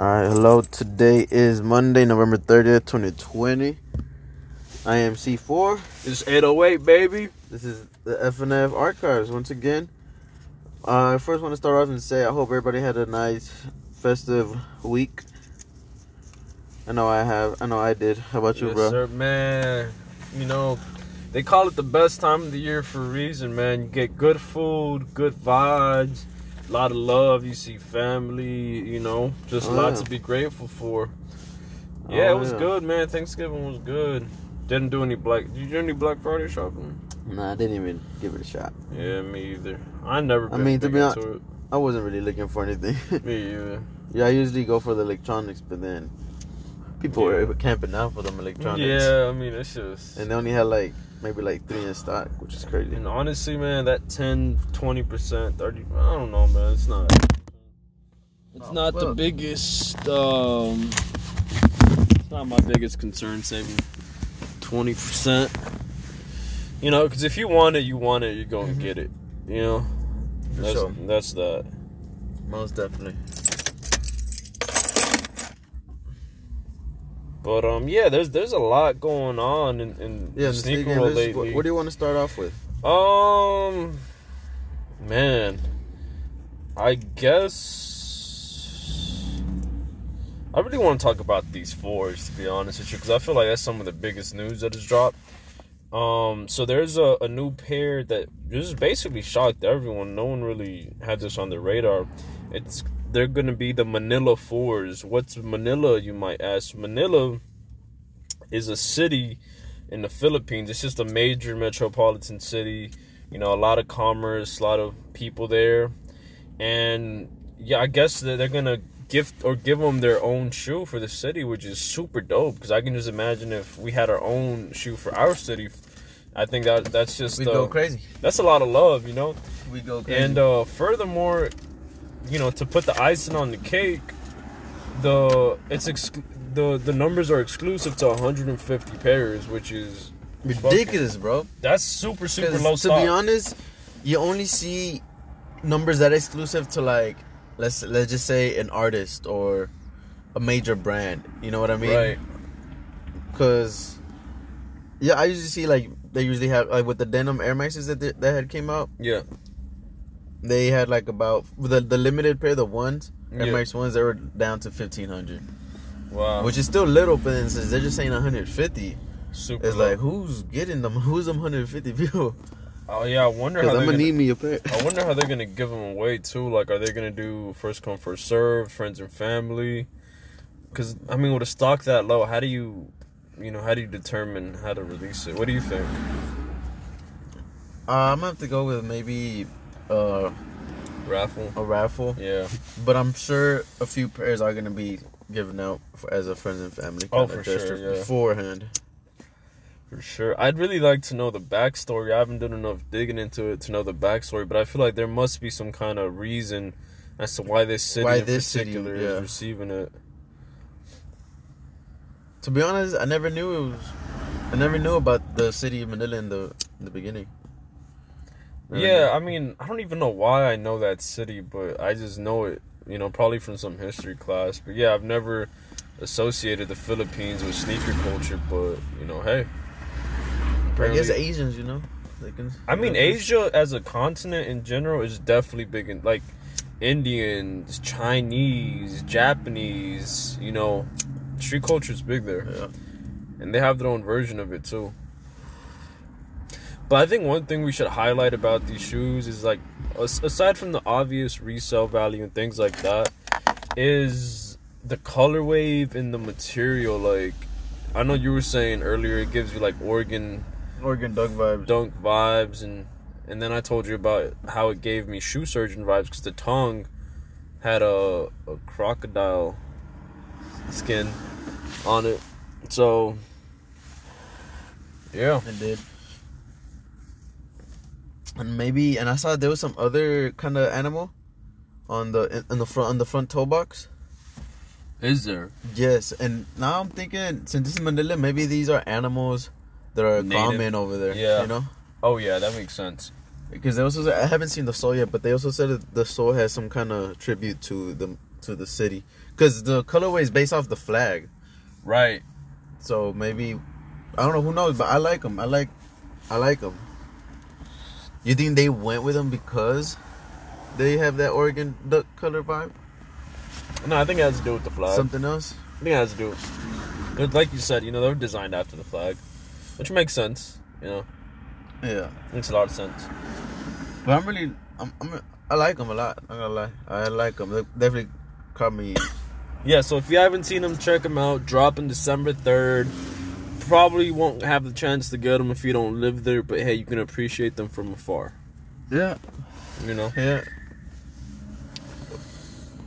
All right, hello. Today is Monday, November 30th, 2020. I am C4. It's 808, baby. This is the F&F Archives once again. Uh, I first want to start off and say I hope everybody had a nice festive week. I know I have. I know I did. How about you, yes, bro? Sir, man, you know, they call it the best time of the year for a reason, man. You get good food, good vibes, a lot of love. You see family, you know, just Oh, a lot oh, yeah. to be grateful for. Oh, yeah, Oh, it was yeah. good, man. Thanksgiving was good. Didn't do any black. Did you do any Black Friday shopping? Nah, I didn't even give it a shot. Yeah, me either. I never. I mean, to be hon- into I wasn't really looking for anything. me either. yeah, I usually go for the electronics, but then people Yeah. were camping out for them electronics. Yeah, I mean, it's just. And they only had like maybe like three in stock, which is crazy. And honestly, man, that 10, 20%, 30, I don't know, man. It's not. It's Oh, not the biggest, um, it's not my biggest concern saving 20%. You know, because if you want it, you want it, you're going to Mhm. get it. You know? For That's, sure. that's that. Most definitely. But, um, yeah, there's there's a lot going on in, in Yeah, the the sneaker world business, what, lately. what do you want to start off with? Um, man, I guess I really want to talk about these fours to be honest with you, because I feel like that's some of the biggest news that has dropped. Um, so there's a, a new pair that just basically shocked everyone. No one really had this on their radar. It's they're gonna be the Manila fours. What's Manila? You might ask. Manila is a city in the Philippines. It's just a major metropolitan city. You know, a lot of commerce, a lot of people there, and yeah, I guess that they're gonna gift or give them their own shoe for the city, which is super dope. Because I can just imagine if we had our own shoe for our city. I think that that's just We uh, go crazy. that's a lot of love, you know. We go crazy. And uh, furthermore, you know, to put the icing on the cake, the it's ex- the the numbers are exclusive to 150 pairs, which is ridiculous, bro. That's super super low to stock. be honest, you only see numbers that are exclusive to like let's let's just say an artist or a major brand. You know what I mean? right? Because yeah, I usually see like they usually have like with the denim Air Maxes that they, that had came out. Yeah, They had like about the the limited pair, the ones Air Max ones, they were down to fifteen hundred, wow. which is still little. But then since they're just saying one hundred fifty, super. it's low. like who's getting them? Who's them hundred fifty people? oh yeah, I wonder Because how I'm they're gonna gonna, need me a pair. I wonder how they're gonna give them away too. Like, are they gonna do first come first serve, friends and family? Because I mean, with a stock that low, how do you, you know, how do you determine how to release it? What do you think? Uh, I'm gonna have to go with maybe uh, Raffle. a raffle, Yeah. but I'm sure a few pairs are gonna be given out for, as a friends and family. Oh, for sure, gesture yeah. Beforehand. For sure. I'd really like to know the backstory. I haven't done enough digging into it to know the backstory, but I feel like there must be some kind of reason as to why this city Why in this city, yeah. is receiving it. To be honest, I never knew it was. I never knew about the city of Manila in the in the beginning. Yeah. I mean, I don't even know why I know that city, but I just know it, you know, probably from some history class. But yeah, I've never associated the Philippines with sneaker culture, but you know, hey. I guess Asians, you know. They can, I mean, know, Asia as a continent in general is definitely big in like Indians, Chinese, Japanese. You know, street culture is big there, Yeah. and they have their own version of it too. But I think one thing we should highlight about these shoes is like, aside from the obvious resale value and things like that, is the color wave in the material. Like, I know you were saying earlier, it gives you like Oregon Oregon dunk vibes. dunk vibes and and then I told you about how it gave me shoe surgeon vibes because the tongue had a, a crocodile skin on it. So yeah, It did. And maybe, and I saw there was some other kind of animal on the in, the front on the front toe box. is there? Yes, and now I'm thinking since this is Manila, maybe these are animals that are Native. common over there. Yeah. you know. Oh yeah, that makes sense. Because they also said, I haven't seen the sole yet, but they also said that the sole has some kind of tribute to the to the city because the colorway is based off the flag. Right. So maybe I don't know who knows, but I like them. I like I like them. You think they went with them because they have that Oregon duck color vibe? No, I think it has to do with the flag. Something else? I think it has to do. With, like you said, you know, they were designed after the flag, which makes sense. You know, Yeah. makes a lot of sense. But I'm really I'm, I'm I like them a lot. I'm gonna lie. I like them. They definitely caught me. Yeah, so if you haven't seen them, check them out. Dropping December 3rd. Probably won't have the chance to get them if you don't live there, but hey, you can appreciate them from afar. Yeah. You know? Yeah.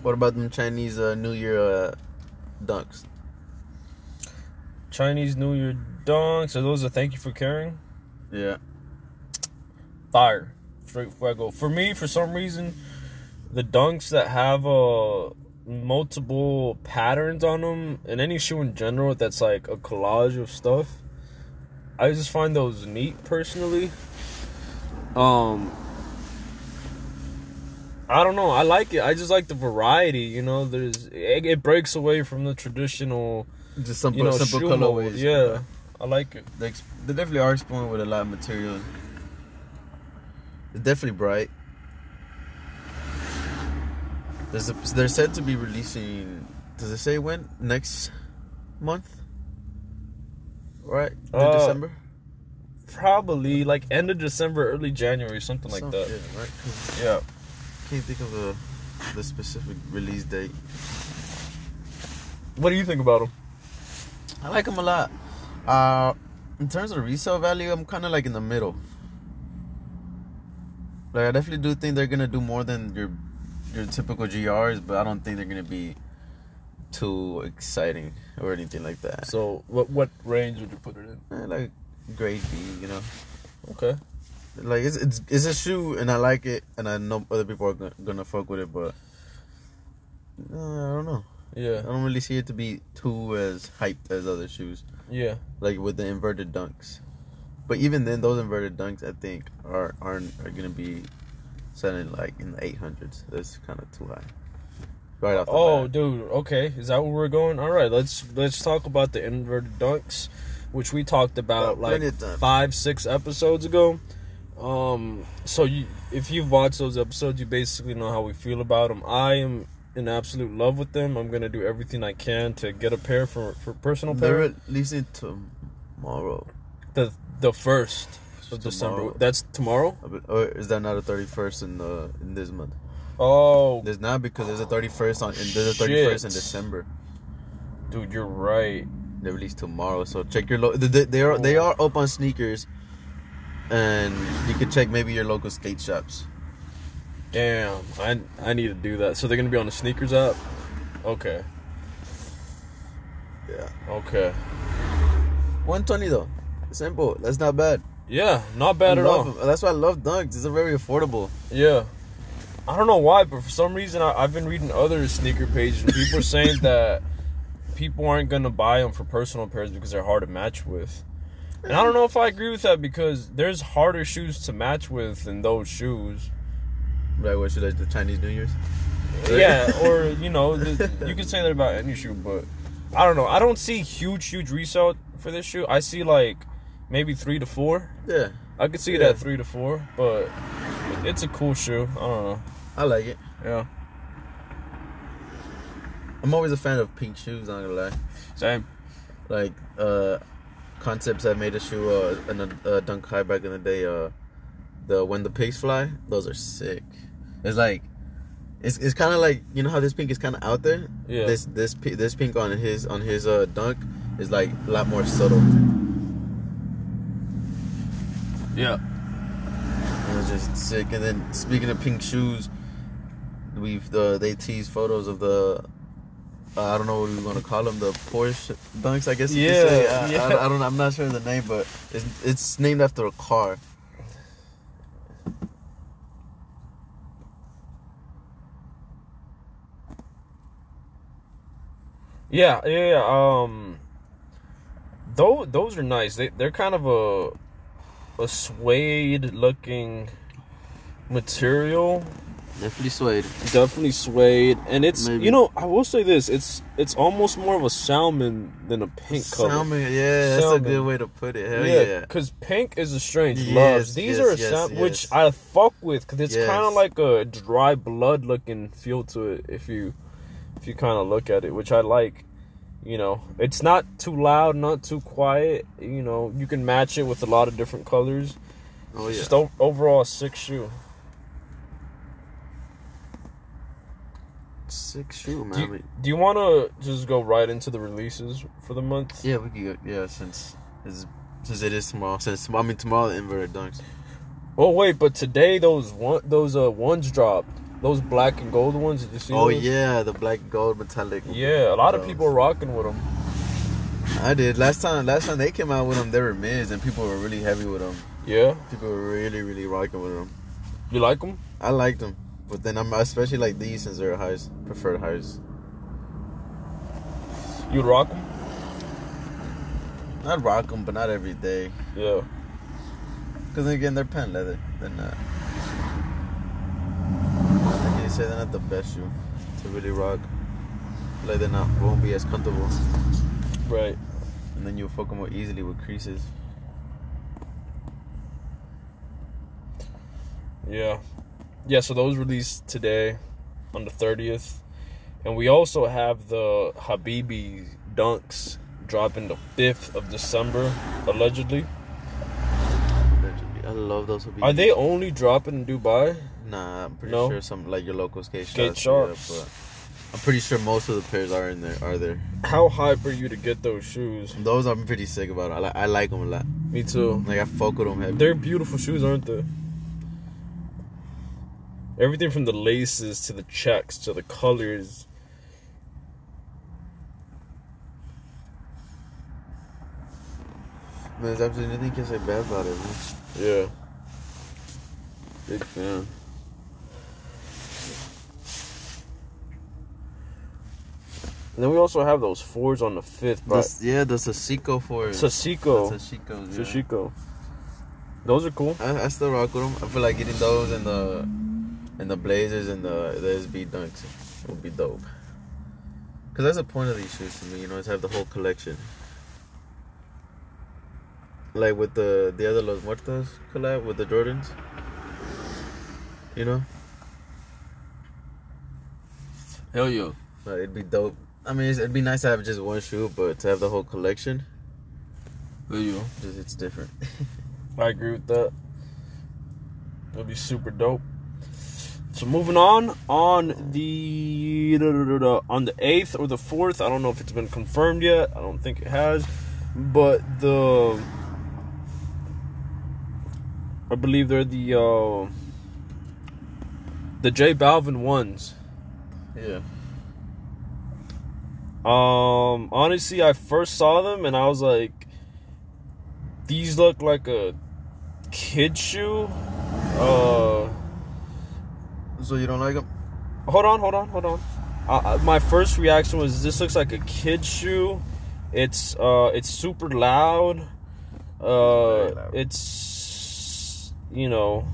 What about them Chinese uh, New Year uh, dunks? Chinese New Year dunks. Are those a thank you for caring? Yeah. Fire. Straight fuego. For me, for some reason, the dunks that have uh, multiple patterns on them, and any shoe in general that's like a collage of stuff, I just find those neat personally. Um, I don't know. I like it. I just like the variety. You know, there's it, it breaks away from the traditional, Just simple, you know, simple colorways. Yeah, I like it. They, they definitely are exploring with a lot of material. It's definitely bright. There's a, they're said to be releasing. Does it say when? Next month? Right? In Uh, December? Probably like end of December, early January, something like that. Yeah, right? Yeah. can't think of the, the specific release date. What do you think about them? I like them a lot. Uh, in terms of resale value, I'm kind of like in the middle. Like I definitely do think they're gonna do more than your your typical GRs, but I don't think they're gonna be too exciting or anything like that. So, what what range would you put it in? Eh, like grade B, you know. Okay. Like it's it's it's a shoe, and I like it, and I know other people are gonna, gonna fuck with it, but uh, I don't know. Yeah. I don't really see it to be too as hyped as other shoes. Yeah. like with the inverted dunks. But even then, those inverted dunks, I think, are aren't are gonna be selling like in the eight hundreds. That's kind of too high. Right off the Oh, bat. dude. Okay. Is that where we're going? All right. Let's let's talk about the inverted dunks, which we talked about Oh, like plenty of times. five, six episodes ago. Um. So you, if you've watched those episodes, you basically know how we feel about them. I am in absolute love with them. I'm gonna do everything I can to get a pair for for personal they're pair. releasing tomorrow. The the first of December. That's tomorrow. Or is that not a thirty first in the in this month? Oh, There's not because there's a thirty first on and there's a thirty first in December. dude, you're right. They release tomorrow, so check your lo- they, they are they oh. are up on sneakers, and you can check maybe your local skate shops. Damn, I I need to do that. So they're gonna be on the sneakers app. Okay, Yeah. okay, 120 though. Simple. That's not bad. Yeah, not bad I at all. That's why I love dunks. It's very affordable. Yeah, I don't know why, but for some reason I, I've been reading other sneaker pages and people are saying that people aren't gonna buy them for personal pairs because they're hard to match with. And I don't know if I agree with that because there's harder shoes to match with than those shoes. Right, what should I the Chinese New Year's? yeah, or you know, the, you can say that about any shoe, but I don't know. I don't see huge, huge resale for this shoe. I see like maybe three to four. Yeah, I could see it Yeah. at three to four, but it's a cool shoe. I don't know. I like it. Yeah, I'm always a fan of pink shoes. Not gonna lie. same. Like uh, concepts that made a shoe uh, and a uh, dunk high back in the day. Uh, the when the pigs fly, those are sick. It's like. It's, it's kind of like you know how this pink is kind of out there. Yeah. This this this pink on his on his uh dunk is like a lot more subtle. Yeah. It was just sick. And then speaking of pink shoes, we've the they teased photos of the uh, I don't know what we want to call them the Porsche dunks. I guess. Yeah. I, yeah. I, I don't. I'm not sure the name, but it's it's named after a car. Yeah, yeah, yeah. Um, those those are nice. They they're kind of a a suede looking material. Definitely suede. Definitely suede, and it's Maybe. you know I will say this it's it's almost more of a salmon than a pink color. Salmon, yeah, that's a good way to put it. Hell yeah, yeah. because pink is a strange Yes, love. These yes, are a yes, yes. which I fuck with because it's kind of like a dry blood looking feel to it. If you if you kind of look at it, which I like. You know, it's not too loud, not too quiet. You know, you can match it with a lot of different colors. Oh yeah. Just o- overall a sick shoe. Six shoe, man. Do you, do you want to just go right into the releases for the month? yeah, we could go. Yeah, since it's, since it is tomorrow. Since I mean tomorrow, the inverted dunks. Oh wait, but today those one those uh ones dropped. Those black and gold ones. Did you see? Oh those? yeah, the black gold metallic. Yeah, a lot of people are rocking with them. I did last time. Last time they came out with them, they were mids, and people were really heavy with them. Yeah, People were really, really rocking with them. you like them? I liked them, but then I'm especially like these since they're highs, preferred highs. You rock them? I'd rock them, but not every day. Yeah. Cause then again, they're pen leather. They're not. Say they're not the best shoe to really rock. Like they're not won't be as comfortable, Right. and then you'll fuck them more easily with creases. Yeah. Yeah. So those released today, on the thirtieth, and we also have the Habibi Dunks dropping the fifth of December, allegedly. I love those. Habibis. Are they only dropping in Dubai? Nah, I'm pretty No? sure some like your local skate shops. Skate shops. Yeah, I'm pretty sure most of the pairs are in there. Are there? How hype are you to get those shoes? Those I'm pretty sick about. I like I like them a lot. Me too. Like I fuck with them heavy. They're beautiful shoes, aren't they? Everything from the laces to the checks to the colors. There's absolutely nothing you can say bad about it, man. Yeah. Big fan. And then we also have those fours on the fifth, but That's- yeah, the Sasiko for Sasiko. Sashiko. Yeah. Those are cool. I, I still rock with them. I feel like getting those and the and the Blazers and the the SB Dunks would be dope. Cause that's the point of these shoes to me, you know, is have the whole collection. Like with the the other Los Muertos collab with the Jordans. You know, Hell yeah. like, it'd be dope. I mean, it'd be nice to have just one shoe, but to have the whole collection, Hell yeah. just it's different. I agree with that. That'd be super dope. So moving on, on the on the eighth or the fourth, I don't know if it's been confirmed yet. I don't think it has, but the I believe they're the uh, the J Balvin ones. yeah. Um, honestly, I first saw them and I was like, these look like a kid shoe. Uh, So you don't like them? hold on, hold on, hold on. Uh, my first reaction was this looks like a kid shoe. It's uh, it's super loud. Uh, loud. it's you know,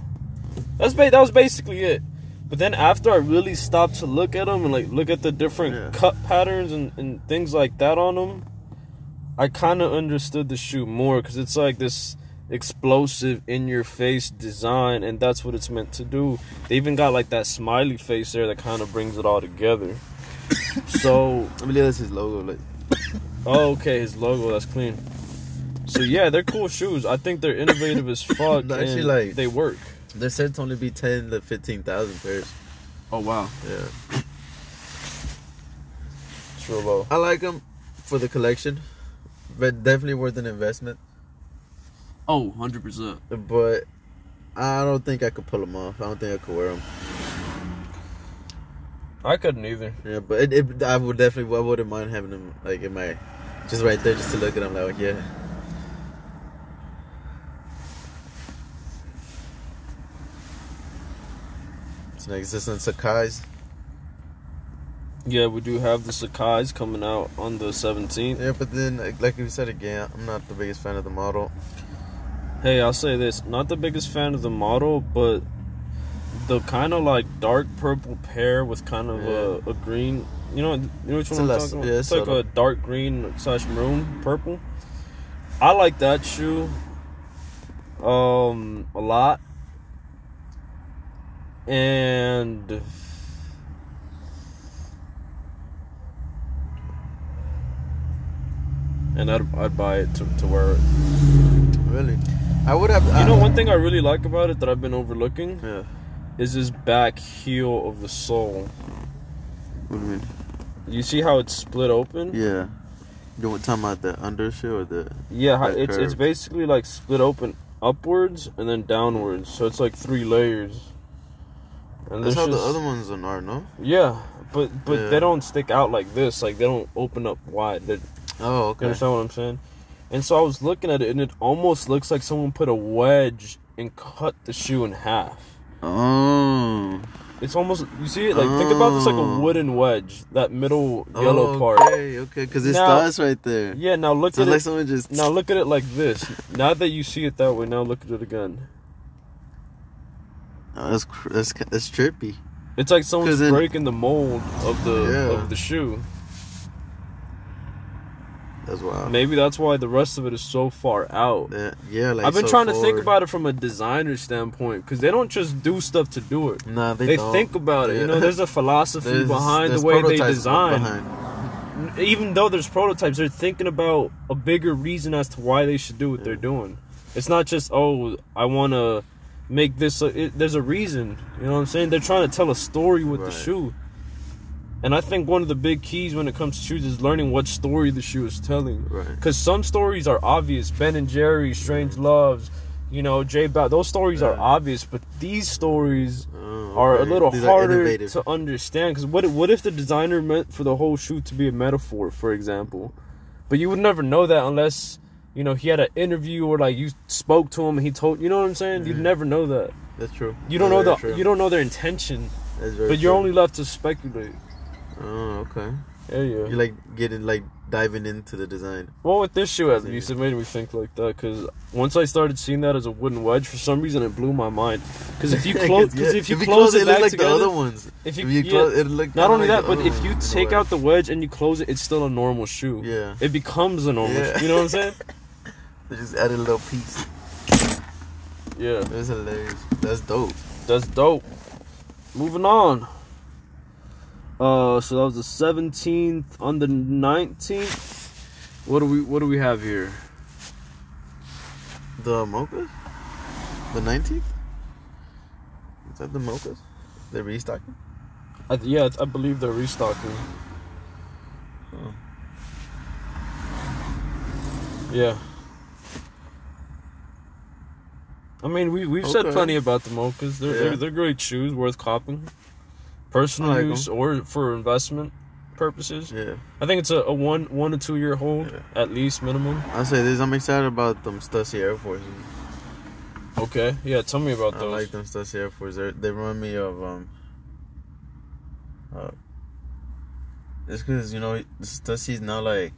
that's ba- that was basically it. But then after I really stopped to look at them and like look at the different Yeah. cut patterns and, and things like that on them, I kind of understood the shoe more because it's like this explosive in your face design and that's what it's meant to do. They even got like that smiley face there that kind of brings it all together. so, I believe that's his logo. Like, oh, okay, his logo that's clean. So yeah, they're cool shoes. I think they're innovative as fuck. Actually, and like- they work. they're said to only be ten to fifteen thousand pairs. Oh wow, Yeah. it's real low. I like them for the collection, but definitely worth an investment. Oh, 100 percent. But I don't think I could pull them off. I don't think I could wear them. I couldn't either. Yeah, but it, it, I would definitely, I wouldn't mind having them like in my, just right there, just to look at them. Like, yeah. This Sacai's. Yeah, we do have the Sacai's coming out on the 17th. Yeah, but then, like, like you said again, I'm not the biggest fan of the model. Hey, I'll say this: not the biggest fan of the model, but the kind of like dark purple pair with kind of a, a green. You know, you know which It's one I'm talking about? yeah, it's like subtle. a dark green slash maroon purple. I like that shoe. Um, a lot. And and I'd, I'd buy it to, to wear it. Really? I would have. You know, uh, one thing I really like about it that I've been overlooking Yeah. is this back heel of the sole. What do you mean? You see how it's split open? Yeah. You want talking about the undershoe or the? Yeah, it's it's basically like split open upwards and then downwards, so it's like three layers. And That's how the other ones are, no? Yeah, but but Yeah. they don't stick out like this. Like they don't open up wide. They're, Oh, okay. You understand what I'm saying? And so I was looking at it, and it almost looks like someone put a wedge and cut the shoe in half. Oh. It's almost you see it like think about this like a Oh. wooden wedge, that middle yellow oh, part. Okay, okay, because it starts right there. Yeah, now look So at like it. someone just. Now look at it like this. Now that you see it that way, now look at it again. That's that's that's trippy. It's like someone's breaking the mold of the Yeah. of the shoe. That's wild. Maybe that's why the rest of it is so far out. Yeah, yeah, like I've been so trying to think about it from a designer standpoint because they don't just do stuff to do it. Nah, they, They, think about it. You know, there's a philosophy There's- behind there's the way they design. behind. Even though there's prototypes, they're thinking about a bigger reason as to why they should do what they're doing. It's not just oh, I want to make this. A, it, there's a reason. You know what I'm saying? They're trying to tell a story with the shoe. And I think one of the big keys when it comes to shoes is learning what story the shoe is telling. Right. Because some stories are obvious. Ben and Jerry, Strange Loves, you know, J. Ba- those stories are obvious, but these stories Oh, are a little These harder to understand. Because what what if the designer meant for the whole shoe to be a metaphor, for example? But you would never know that unless you know he had an interview or like you spoke to him and he told. You know what I'm saying? You'd Mhm. never know that. That's true. You don't That's know the true. you don't know their intention, That's very but you're true. only left to speculate. Oh, okay. Yeah, yeah. You like getting like diving into the design. Well, with this shoe at least, it made me think like that. Because once I started seeing that as a wooden wedge, for some reason it blew my mind. Because if you close, because yeah. if you close it, it, back like together, the other ones. if you, If you yeah, close, it look not only like that, but if you take out the wedge and you close it, it's still a normal shoe. yeah, It becomes a normal. Yeah. shoe. You know what I'm saying? they just added a little piece. Yeah, That's hilarious. That's dope. that's dope. Moving on. Uh, so that was the 17th on the 19th. What do we What do we have here? The mochas, the nineteenth. Is that the mochas? They're restocking. I, yeah, I believe they're restocking. Oh. Yeah. I mean, we we've said plenty about the mochas. They're, Yeah. they're they're great shoes, worth copping, personal like use or for investment purposes. Yeah, I think it's a, a one one to two year hold Yeah. at least minimum. I'll say this. I'm excited about them Stussy Air Forces. Okay, yeah. Tell me about I those. like them Stussy Air Forces. They're, they remind me of um. Uh, it's because you know Stussy's now like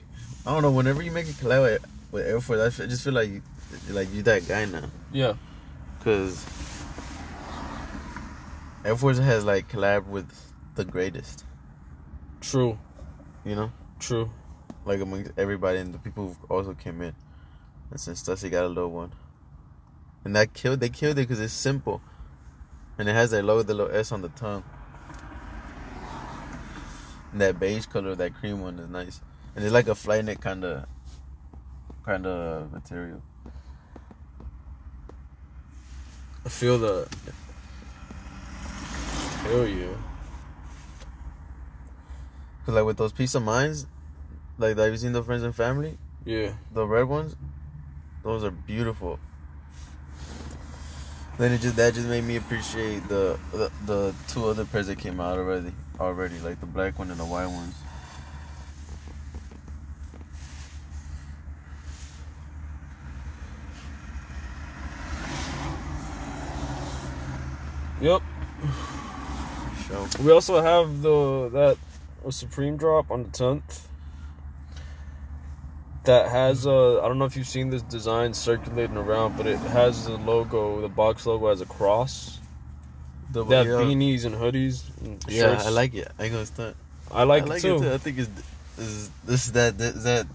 I don't know. Whenever you make a collab with, Air Force, I, I just feel like you, like you that guy now. Yeah, Cause Air Force has like collab with the greatest, true, you know, true. like amongst everybody and the people who also came in. And since Stussy got a little one, and that killed, they killed it because it's simple, and it has that logo, the little S on the tongue. And that beige color, that cream one is nice, and it's like a flight knit kind of, kind of material. I feel that. feel you. Cause like with those peace of minds, like have you seen the friends and family? Yeah. The red ones, those are beautiful. Then it just that just made me appreciate the the, the two other pairs that came out already already like the black one and the white ones. Yep. So We also have the that a Supreme drop on the tenth. That has uh I don't know if you've seen this design circulating around, but it has the logo, the box logo has a cross. The, yeah, beanies and hoodies. And yeah, shirts. I like it. I gonna stunt. I like, I like it too. it too. I think it's this this is that this that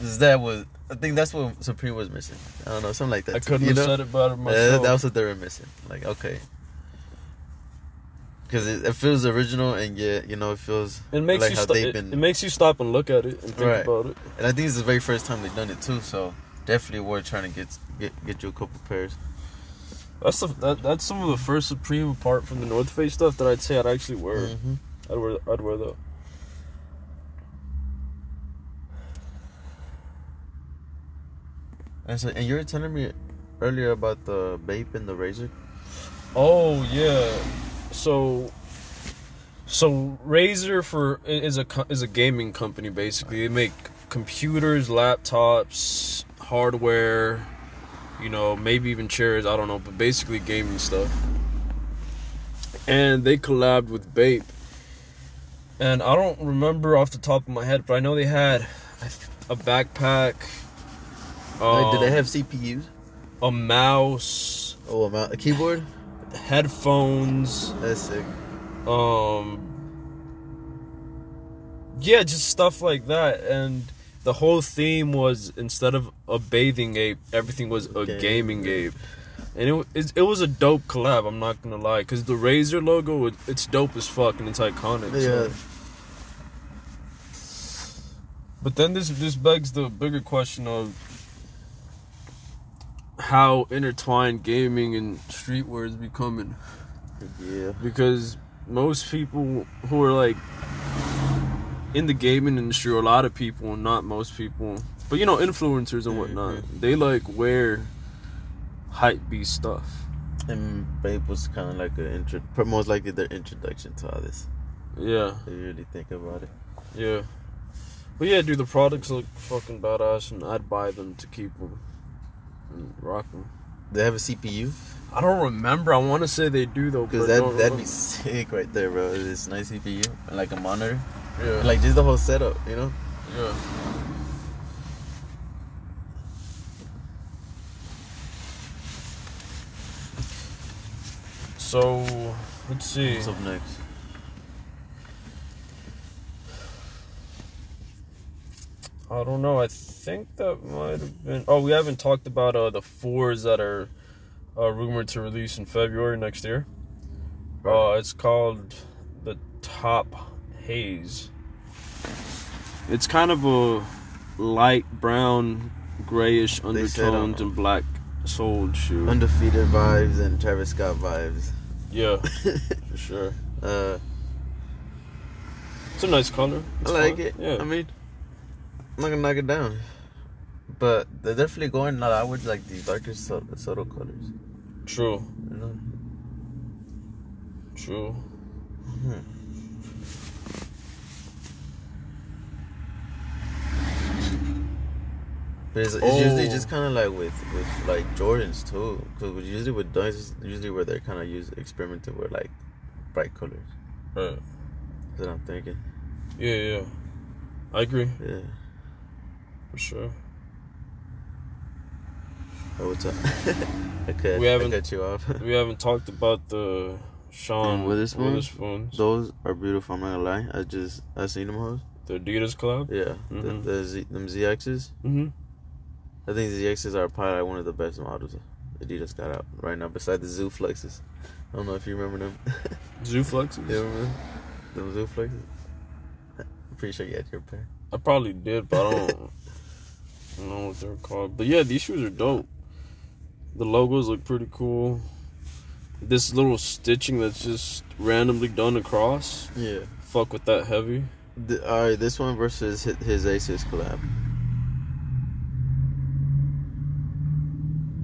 this that was I think that's what Supreme was missing. I don't know, something like that. I too, couldn't have know? said it better Yeah, myself. that was what they were missing. Like okay, because it, it feels original and yet you know it feels it makes like you how sto- they've it, it makes you stop and look at it and think Right. about it. and I think it's the very first time they've done it too. So definitely worth trying to get get get you a couple pairs. That's the, that, that's some of the first Supreme apart from the North Face stuff that I'd say I'd actually wear. Mm-hmm. I'd wear I'd wear though. And so and you were telling me earlier about the Bape and the Razer. Oh yeah, so so Razer for is a is a gaming company basically. They make computers, laptops, hardware, you know, maybe even chairs. I don't know, but basically gaming stuff. And they collabed with Bape. And I don't remember off the top of my head, but I know they had a backpack. like, did they um, have CPUs? a mouse, Oh, a, a keyboard. Headphones? That's sick. um yeah just stuff like that and the whole theme was instead of a bathing ape everything was a Gaming gaming ape. and it, it, it was a dope collab i'm not gonna lie because the Razer logo it, it's dope as fuck and it's iconic Yeah. so. but then this this begs the bigger question of how intertwined gaming and streetwear is becoming Yeah. because most people who are like in the gaming industry, or a lot of people, not most people, but you know, influencers and whatnot, Mhm. they like wear hype beast stuff. And Bape was kind of like an intro, most likely their introduction to all this. Yeah, If you really think about it. yeah. But yeah, dude, the products look fucking badass, and I'd buy them to keep them and rock them. They have a CPU I don't remember. I want to say they do though, because that that'd be sick right there, bro. This nice CPU and like a monitor, yeah, like just the whole setup, you know. yeah. So let's see. What's up next? I don't know. I think that might have been. Oh, we haven't talked about uh, the fours that are uh, rumored to release in February next year. Uh, it's called the Taupe Haze. It's kind of a light brown, grayish said, uh, undertones and black soled shoe. Undefeated vibes and Travis Scott vibes. yeah, for sure. uh, It's a nice color. I like fun. it. Yeah. I mean, I'm not gonna knock it down, but they're definitely going not outwards like these darker, subtle, subtle colors. True. You know. True. Hmm. But it's, it's usually Oh. just kind of like with with like Jordans too, because usually with dunks, usually where they're kind of use experimenting with like bright colors. Right. That's what I'm thinking. Yeah, yeah. I agree Yeah. For sure. Oh, what's up? okay, We haven't- cut you off. We haven't talked about the Sean Um, Wotherspoon? Wotherspoons, Those are beautiful. I'm not gonna lie. I just I seen them hoes. the Adidas collab. Yeah, Mhm. the, the Z, them ZXs. Mm-hmm. I think the ZXs are probably one of the best models Adidas got out right now, besides the Zoo Flexes. I don't know if you remember them. Zoo flexes. you remember them Zoo Flexes? I'm pretty sure you had your pair. I probably did, but I don't, I don't know what they're called. But yeah, these shoes are dope. The logos look pretty cool. This little stitching that's just randomly done across. Yeah. Fuck with that heavy. The, all right, this one versus his, his Aces collab.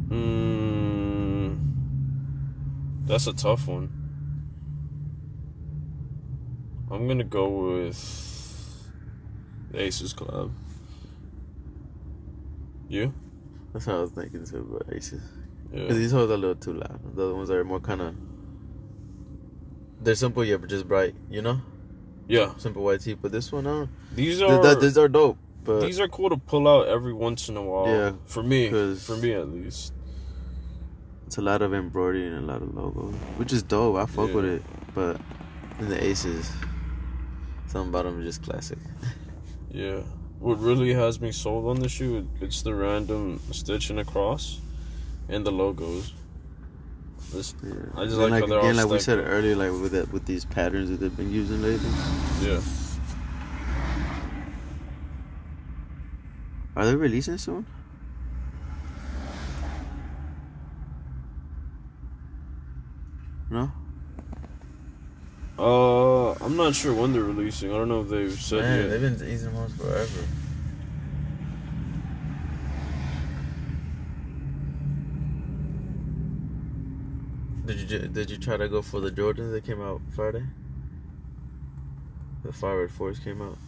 Mm, that's a tough one. I'm gonna go with the Aces collab. You? That's what I was thinking too, but Aces. Because Yeah. these hoes are a little too loud. The other ones are more kind of. They're simple, yeah, but just bright, you know? Yeah. Simple white tee. But this one, uh, These th- are that, these are dope. But these are cool to pull out every once in a while. Yeah, For me, For me at least. It's a lot of embroidery and a lot of logos, which is dope. I fuck Yeah. with it, but in the Aces, something about them is just classic. Yeah. What really has me sold on the shoe, it's the random stitching across and the logos. This, Yeah. I just And like how again, like we said earlier, like with that with these patterns that they've been using lately. yeah. Are they releasing soon? No. Uh, I'm not sure when they're releasing. I don't know if they've said Man, yet. they've been using ones forever. Did you did you try to go for the Jordans that came out Friday? The Fire Red Force came out.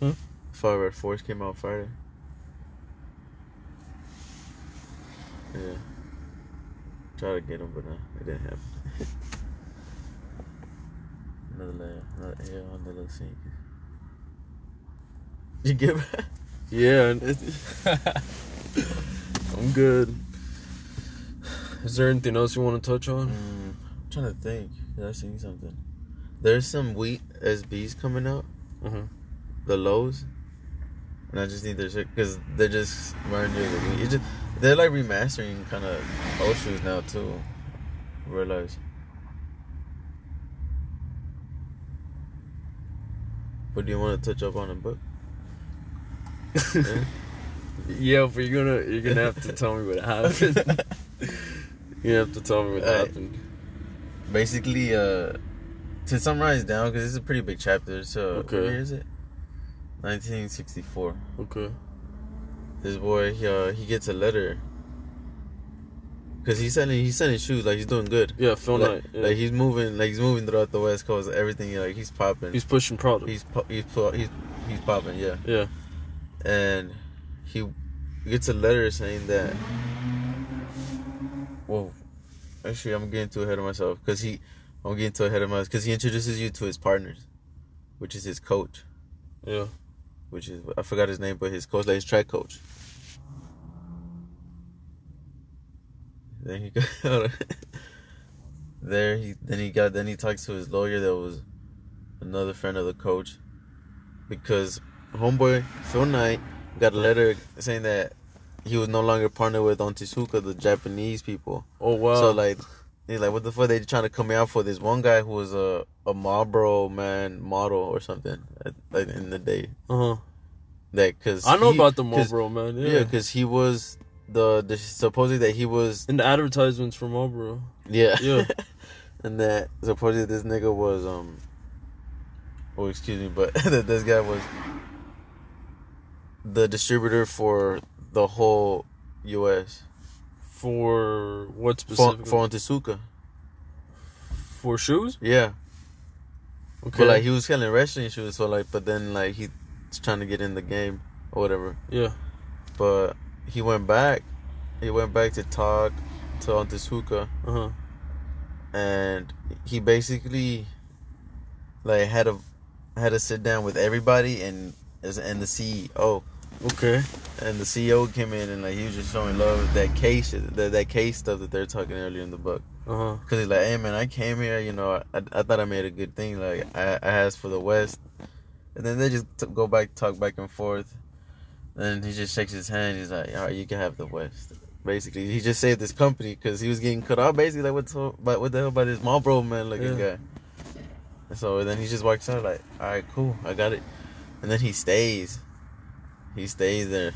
Hmm? Fire Red Force came out Friday. Yeah. Try to get them, but no, it didn't happen. another layer, another on the little sink. You get back? Yeah. I'm good. Is there anything else you want to touch on? Mm, I'm trying to think. Did I see something? There's some wheat SBs coming out, Uh-huh. the lows, and I just need their shit because they're just running near the wheat. It just they're like remastering kind of old shoes now too. Realize. But do you want to touch up on the book? Yeah. yeah, but you're gonna you're gonna have to tell me what happened. you have to tell me what happened. Basically, uh, to summarize down because it's a pretty big chapter. So Okay. year is it? 1964. Okay. This boy he uh, he gets a letter because he's selling he's selling shoes like he's doing good Yeah, Phil like, Knight. Yeah. like he's moving like he's moving throughout the west coast everything like he's popping he's pushing product. he's po- he's po- he's he's popping yeah yeah. and he gets a letter saying that whoa actually I'm getting too ahead of myself because he I'm getting too ahead of myself because he introduces you to his partners which is his coach Yeah. Which is I forgot his name, but his coach, like his track coach. Then he got there. He then he got then he talks to his lawyer that was another friend of the coach because homeboy Phil Knight got a letter saying that he was no longer partnered with Onitsuka, the Japanese people. Oh wow. So like, he's like, what the fuck? They trying to come out for this one guy who was a a Marlboro man model or something, at, like in the day. Uh huh. That because I know about the Marlboro man. Yeah, Yeah. because he was the, the supposedly that he was in the advertisements for Marlboro. yeah Yeah. and that supposedly this nigga was um oh excuse me but that this guy was the distributor for the whole U.S. For what for specifically? for Onitsuka. For shoes? Yeah, Okay. but like he was selling wrestling shoes, so like but then like he's trying to get in the game or whatever. yeah. But he went back. He went back to talk to Onitsuka. Uh huh. and he basically like had a had to sit down with everybody and and the CEO Okay. and the CEO came in and like he was just showing love with that case that that case stuff that they're talking earlier in the book Uh huh. because he's like hey man I came here you know I, I thought I made a good thing like I, I asked for the West and then they just t- go back talk back and forth and he just shakes his hand he's like all right you can have the West basically he just saved this company because he was getting cut off basically like what's but what the hell about this Marlboro man looking Yeah. guy and so then he just walks out like all right cool I got it and then he stays he stays there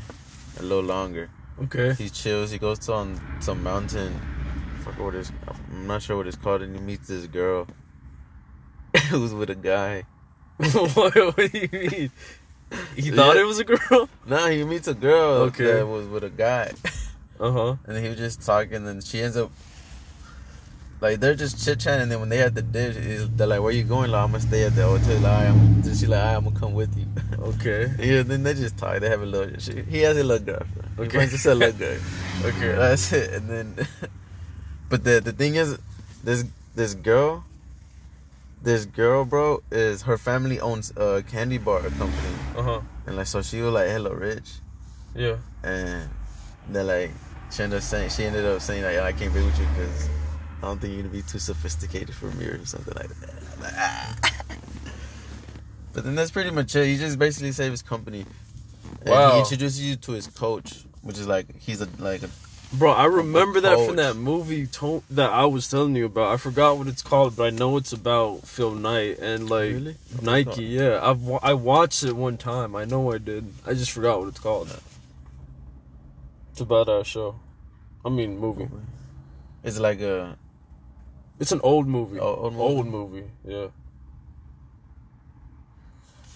a little longer Okay. he chills. He goes to on some mountain. I forgot what it's. I'm not sure what it's called. And he meets this girl who's with a guy. what, what do you mean? He thought it was a girl? No, he meets a girl Okay. that was with a guy, Uh huh. and he was just talking. And she ends up like they're just chit chatting. And then when they had the dish, is- they're like, "Where you going?" Like, I'm gonna stay at the hotel. Like, I'm. She's like, "I'm gonna come with you." Okay. Yeah. Then they just talk. They have a little. She, he has a little girlfriend. He Okay. finds a little girl. Okay. That's it. And then, but the the thing is, this this girl, this girl, bro, is her family owns a candy bar company, Uh huh. and like so she was like "Hello, rich, Yeah. and then like she ended up saying she ended up saying like I can't be with you because I don't think you're gonna be too sophisticated for me or something like that. Like, ah. But then that's pretty much it. He just basically saved his company. And he introduces you to his coach, which is like he's a like a Bro, I remember that from that movie to- that I was telling you about. I forgot what it's called, but I know it's about Phil Knight and like Really? Nike. Yeah, I've wa- I watched it one time. I know I did. I just forgot what it's called. It's a badass show. I mean, movie. Oh, it's like a It's an old movie. Oh, old movie? Old movie. Yeah.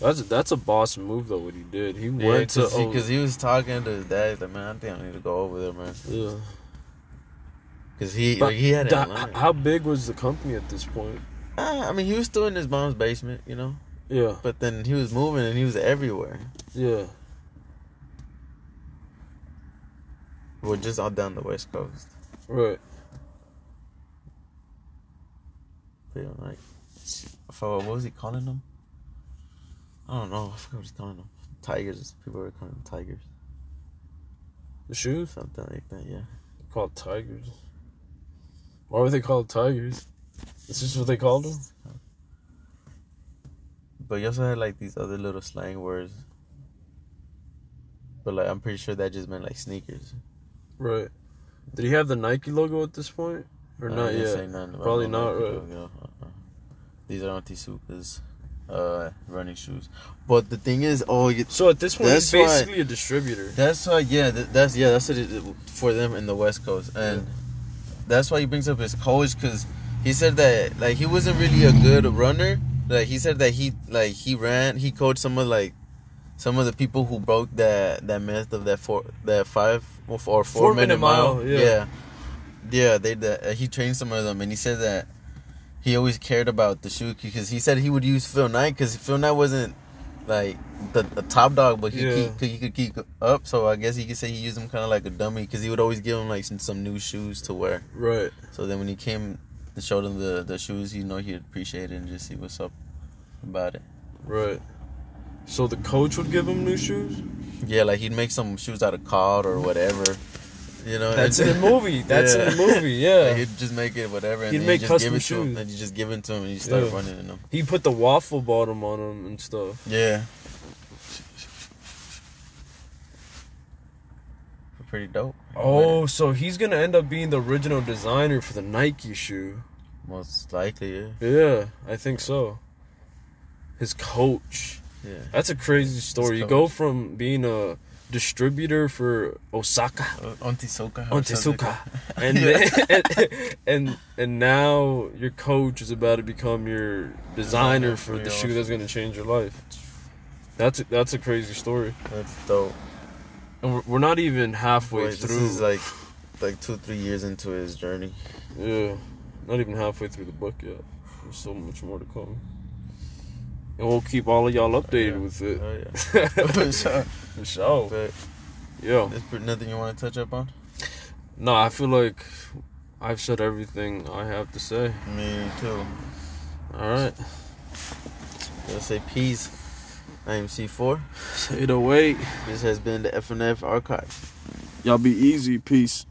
That's that's a boss move though. What he did, he yeah went to because he, 'cause he was talking to his dad. He's like, man, I think I need to go over there, man. yeah. Because he like, he had how big was the company at this point? Ah, I mean, he was still in his mom's basement, you know. Yeah, But then he was moving and he was everywhere. yeah. We're just all down the west coast. Right. Feeling like, what was he calling them? I don't know. I forgot what he's calling them. Tigers. People were calling them tigers. The shoes Something like that. Yeah. they called tigers. Why were they called tigers? Is this what they called them? But you also had like these other little slang words. But like, I'm pretty sure that just meant like sneakers. Right. Did he have the Nike logo at this point, or uh, I not yet? Probably not, right. uh-uh. These are Antisuka's uh, running shoes. But the thing is, oh, you, So at this point, That's he's why- basically a distributor. That's why, yeah, th- that's yeah, that's it for them in the West Coast, and that's why he brings up his coach because he said that like he wasn't really a good runner. Like he said that he like he ran, he coached some of like some of the people who broke that that myth of that four that five or four, four minute, mile. yeah. yeah, yeah. They that uh, he trained some of them, and he said that he always cared about the shoe because he said he would use Phil Knight because Phil Knight wasn't like the, the top dog, but he Yeah. keep, he could keep up. So I guess he could say he used him kind of like a dummy because he would always give him like some, some new shoes to wear. Right. So then when he came and showed him the the shoes, you know he'd appreciate it and just see what's up about it. Right. So the coach would give him new shoes. Yeah, like he'd make some shoes out of cod or whatever. You know, That's in the movie. That's in the movie. Yeah. Like, he'd just make it whatever, and He'd then make you just give custom it to him, shoes. and you just give it to him, and you start Yeah. running in them. He put the waffle bottom on them and stuff. Yeah. Pretty dope. Oh, so he's gonna end up being the original designer for the Nike shoe. most likely, yeah. Yeah, I think so. His coach. Yeah. That's a crazy story. You go from being a distributor for Osaka, Ontisoka. Ontesuka, and, Yeah. and and and now your coach is about to become your designer for the shoe that's gonna change your life. That's a, that's a crazy story, That's dope. and we're, we're not even halfway Wait, this through. is like, like two, three years into his journey. Yeah, not even halfway through the book yet. There's so much more to come. And we'll keep all of y'all oh, updated Yeah. with it. Oh yeah. For sure. For sure. But Yeah. there's pretty- nothing you want to touch up on? No, I feel like I've said everything I have to say. Me too. Alright. Let's say peace. I am C4. 808. This has been the F&F Archive. Y'all be easy. Peace.